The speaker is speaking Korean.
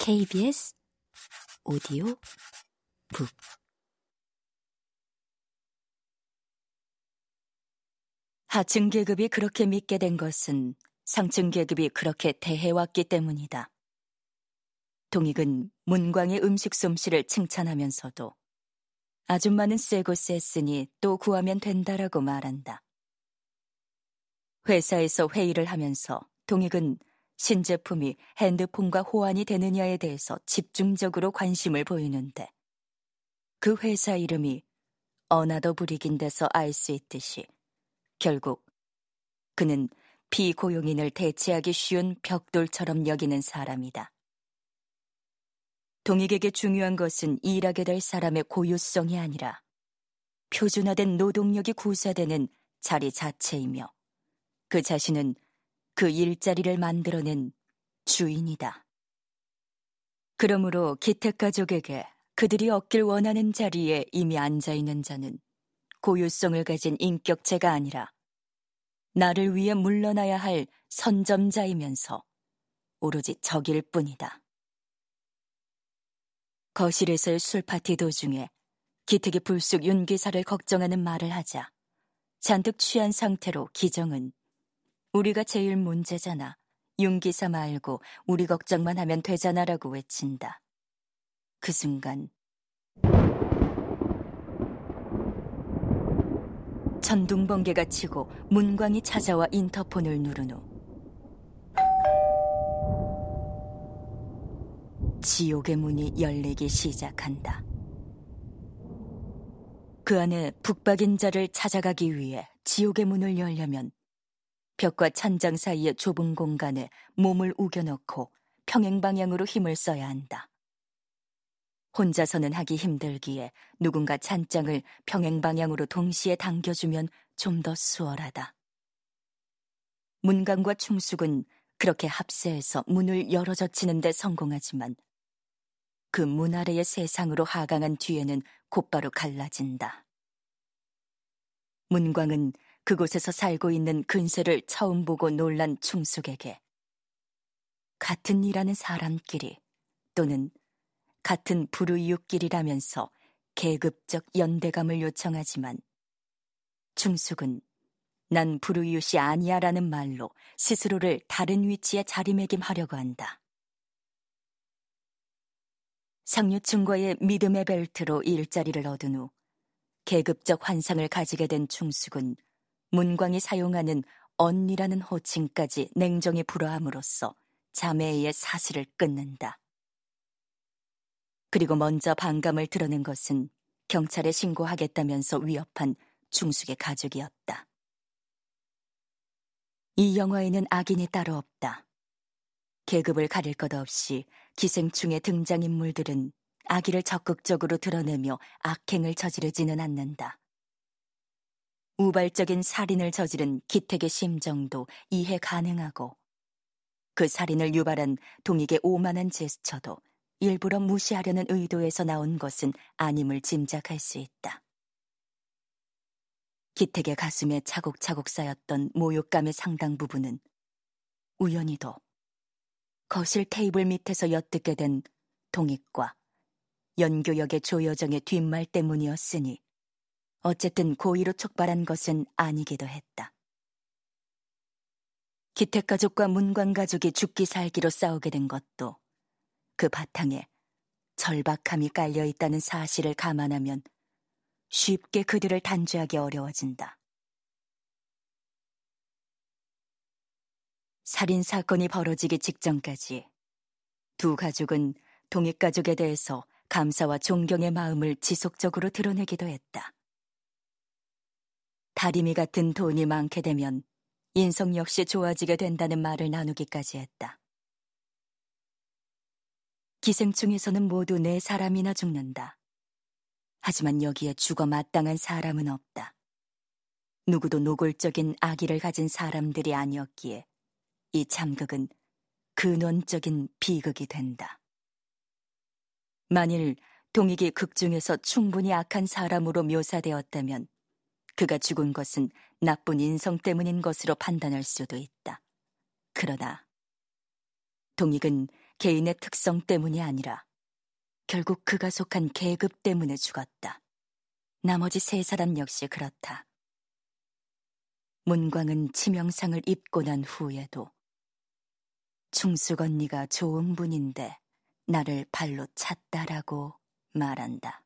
KBS 오디오 북 하층 계급이 그렇게 믿게 된 것은 상층 계급이 그렇게 대해왔기 때문이다. 동익은 문광의 음식 솜씨를 칭찬하면서도 아줌마는 쎄고 쎄으니 또 구하면 된다라고 말한다. 회사에서 회의를 하면서 동익은 신제품이 핸드폰과 호환이 되느냐에 대해서 집중적으로 관심을 보이는데 그 회사 이름이 Another Brick인 데서 알 수 있듯이 결국 그는 비고용인을 대체하기 쉬운 벽돌처럼 여기는 사람이다. 동익에게 중요한 것은 일하게 될 사람의 고유성이 아니라 표준화된 노동력이 구사되는 자리 자체이며 그 자신은 그 일자리를 만들어낸 주인이다. 그러므로 기택 가족에게 그들이 얻길 원하는 자리에 이미 앉아 있는 자는 고유성을 가진 인격체가 아니라 나를 위해 물러나야 할 선점자이면서 오로지 적일 뿐이다. 거실에서의 술파티 도중에 기특이 불쑥 윤 기사를 걱정하는 말을 하자 잔뜩 취한 상태로 기정은 우리가 제일 문제잖아. 윤기사 말고 우리 걱정만 하면 되잖아라고 외친다. 그 순간 천둥번개가 치고 문광이 찾아와 인터폰을 누른 후 지옥의 문이 열리기 시작한다. 그 안에 북박인 자를 찾아가기 위해 지옥의 문을 열려면 벽과 찬장 사이의 좁은 공간에 몸을 우겨넣고 평행 방향으로 힘을 써야 한다. 혼자서는 하기 힘들기에 누군가 찬장을 평행 방향으로 동시에 당겨주면 좀 더 수월하다. 문강과 충숙은 그렇게 합세해서 문을 열어 젖히는데 성공하지만 그 문 아래의 세상으로 하강한 뒤에는 곧바로 갈라진다. 문광은 그곳에서 살고 있는 근세를 처음 보고 놀란 충숙에게 같은 일하는 사람끼리 또는 같은 불우이웃끼리라면서 계급적 연대감을 요청하지만 충숙은 난 불우이웃이 아니야라는 말로 스스로를 다른 위치에 자리매김하려고 한다. 상류층과의 믿음의 벨트로 일자리를 얻은 후 계급적 환상을 가지게 된 충숙은 문광이 사용하는 언니라는 호칭까지 냉정히 불어함으로써 자매의 사슬을 끊는다. 그리고 먼저 반감을 드러낸 것은 경찰에 신고하겠다면서 위협한 중숙의 가족이었다. 이 영화에는 악인이 따로 없다. 계급을 가릴 것 없이 기생충의 등장인물들은 악의를 적극적으로 드러내며 악행을 저지르지는 않는다. 우발적인 살인을 저지른 기택의 심정도 이해 가능하고 그 살인을 유발한 동익의 오만한 제스처도 일부러 무시하려는 의도에서 나온 것은 아님을 짐작할 수 있다. 기택의 가슴에 차곡차곡 쌓였던 모욕감의 상당 부분은 우연히도 거실 테이블 밑에서 엿듣게 된 동익과 연교역의 조여정의 뒷말 때문이었으니 어쨌든 고의로 촉발한 것은 아니기도 했다. 기택 가족과 문광 가족이 죽기 살기로 싸우게 된 것도 그 바탕에 절박함이 깔려 있다는 사실을 감안하면 쉽게 그들을 단죄하기 어려워진다. 살인 사건이 벌어지기 직전까지 두 가족은 동익 가족에 대해서 감사와 존경의 마음을 지속적으로 드러내기도 했다. 다리미 같은 돈이 많게 되면 인성 역시 좋아지게 된다는 말을 나누기까지 했다. 기생충에서는 모두 네 사람이나 죽는다. 하지만 여기에 죽어 마땅한 사람은 없다. 누구도 노골적인 악의를 가진 사람들이 아니었기에 이 참극은 근원적인 비극이 된다. 만일 동익이 극 중에서 충분히 악한 사람으로 묘사되었다면 그가 죽은 것은 나쁜 인성 때문인 것으로 판단할 수도 있다. 그러나 동익은 개인의 특성 때문이 아니라 결국 그가 속한 계급 때문에 죽었다. 나머지 세 사람 역시 그렇다. 문광은 치명상을 입고 난 후에도 충숙 언니가 좋은 분인데 나를 발로 찼다라고 말한다.